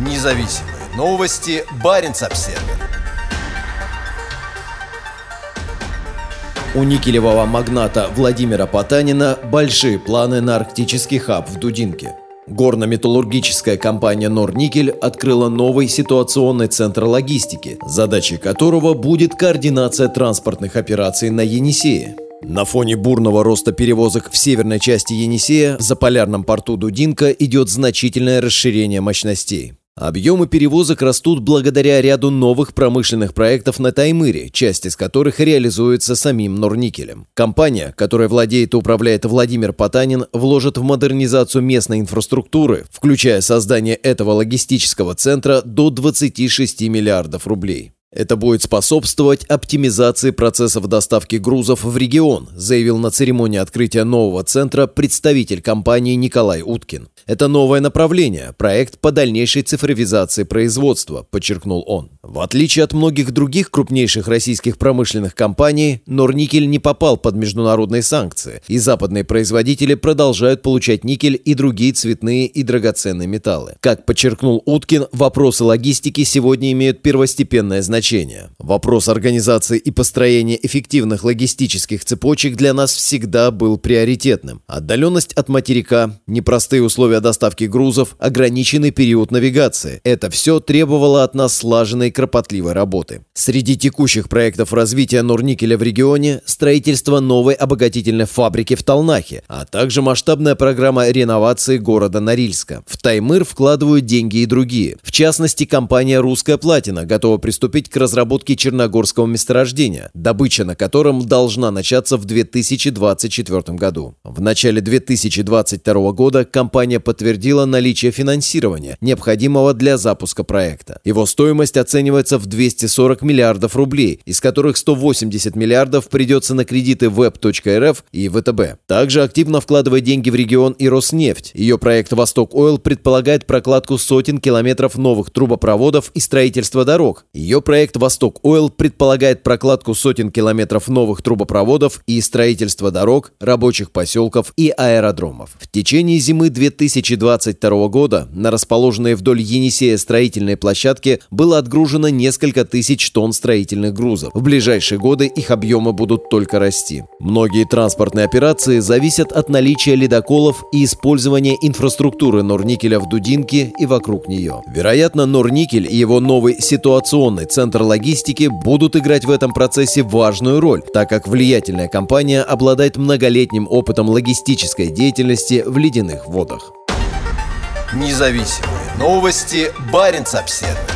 Независимые новости. Барин обсерва У никелевого магната Владимира Потанина большие планы на арктический хаб в Дудинке. Горно-металлургическая компания «Норникель» открыла новый ситуационный центр логистики, задачей которого будет координация транспортных операций на Енисее. На фоне бурного роста перевозок в северной части Енисея в заполярном порту Дудинка идет значительное расширение мощностей. Объемы перевозок растут благодаря ряду новых промышленных проектов на Таймыре, часть из которых реализуется самим Норникелем. Компания, которая владеет и управляет Владимир Потанин, вложит в модернизацию местной инфраструктуры, включая создание этого логистического центра, до 26 миллиардов рублей. Это будет способствовать оптимизации процессов доставки грузов в регион, заявил на церемонии открытия нового центра представитель компании Николай Уткин. Это новое направление, проект по дальнейшей цифровизации производства, подчеркнул он. В отличие от многих других крупнейших российских промышленных компаний, Норникель не попал под международные санкции, и западные производители продолжают получать никель и другие цветные и драгоценные металлы. Как подчеркнул Уткин, вопросы логистики сегодня имеют первостепенное значение. Вопрос организации и построения эффективных логистических цепочек для нас всегда был приоритетным. Отдаленность от материка, непростые условия доставки грузов, ограниченный период навигации – это все требовало от нас слаженной и кропотливой работы. Среди текущих проектов развития Норникеля в регионе – строительство новой обогатительной фабрики в Талнахе, а также масштабная программа реновации города Норильска. В Таймыр вкладывают деньги и другие. В частности, компания «Русская платина» готова приступить к разработке черногорского месторождения, добыча на котором должна начаться в 2024 году. В начале 2022 года компания подтвердила наличие финансирования, необходимого для запуска проекта. Его стоимость оценивается в 240 миллиардов рублей, из которых 180 миллиардов придется на кредиты web.рф и ВТБ. Также активно вкладывает деньги в регион и Роснефть. Ее проект «Восток Ойл» предполагает прокладку сотен километров новых трубопроводов и строительство дорог. Ее проект «Восток Ойл» предполагает прокладку сотен километров новых трубопроводов и строительство дорог, рабочих поселков и аэродромов. В течение зимы 2022 года на расположенные вдоль Енисея строительной площадке было отгружено несколько тысяч тонн строительных грузов. В ближайшие годы их объемы будут только расти. Многие транспортные операции зависят от наличия ледоколов и использования инфраструктуры Норникеля в Дудинке и вокруг нее. Вероятно, Норникель и его новый ситуационный центр логистики будут играть в этом процессе важную роль, так как влиятельная компания обладает многолетним опытом логистической деятельности в ледяных водах. Независимые новости. Барин обседный.